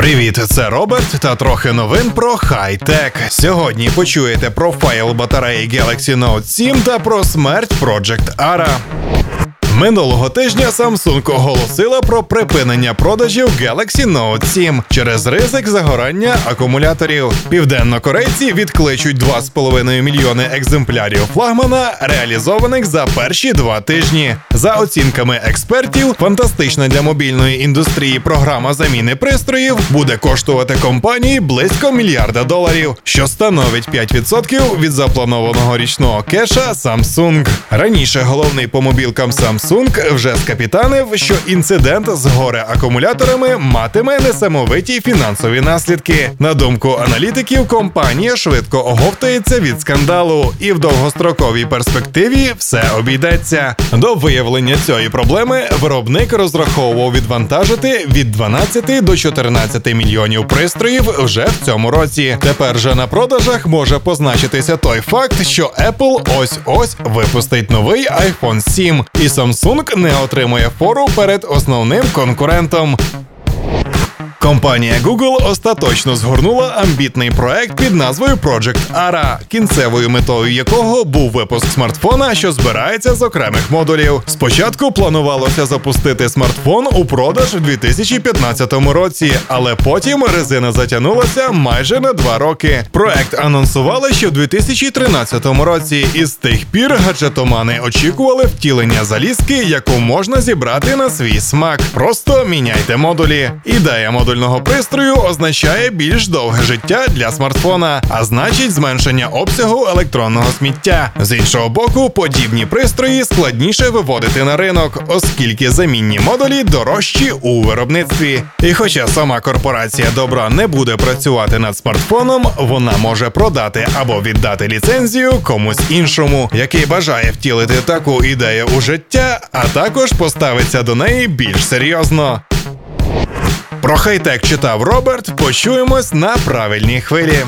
Привіт, це Роберт та трохи новин про хай-тек. Сьогодні почуєте про файл батареї Galaxy Note 7 та про смерть Project Ara. Минулого тижня Samsung оголосила про припинення продажів Galaxy Note 7 через ризик загорання акумуляторів. Південнокорейці відкличуть 2,5 мільйони екземплярів флагмана, реалізованих за перші два тижні. За оцінками експертів, фантастична для мобільної індустрії програма заміни пристроїв буде коштувати компанії близько мільярда доларів, що становить 5% від запланованого річного кеша Samsung. Раніше головний по мобілкам Samsung вже скапітанив, що інцидент з горе акумуляторами матиме несамовиті фінансові наслідки. На думку аналітиків, компанія швидко оговтається від скандалу, і в довгостроковій перспективі все обійдеться. До виявлення цієї проблеми виробник розраховував відвантажити від 12 до 14 мільйонів пристроїв вже в цьому році. Тепер же на продажах може позначитися той факт, що Apple ось ось випустить новий iPhone 7, і Samsung не отримує фору перед основним конкурентом. Компанія Google остаточно згорнула амбітний проект під назвою Project Ara, кінцевою метою якого був випуск смартфона, що збирається з окремих модулів. Спочатку планувалося запустити смартфон у продаж у 2015 році, але потім резина затягнулася майже на два роки. Проект анонсували ще в 2013 році, і з тих пір гаджетомани очікували втілення залізки, яку можна зібрати на свій смак. Просто міняйте модулі. Ідея модульного пристрою означає більш довге життя для смартфона, а значить зменшення обсягу електронного сміття. З іншого боку, подібні пристрої складніше виводити на ринок, оскільки замінні модулі дорожчі у виробництві. І хоча сама корпорація добра не буде працювати над смартфоном, вона може продати або віддати ліцензію комусь іншому, який бажає втілити таку ідею у життя, а також поставиться до неї більш серйозно. Про хай-тек читав Роберт. Почуємось на правильній хвилі.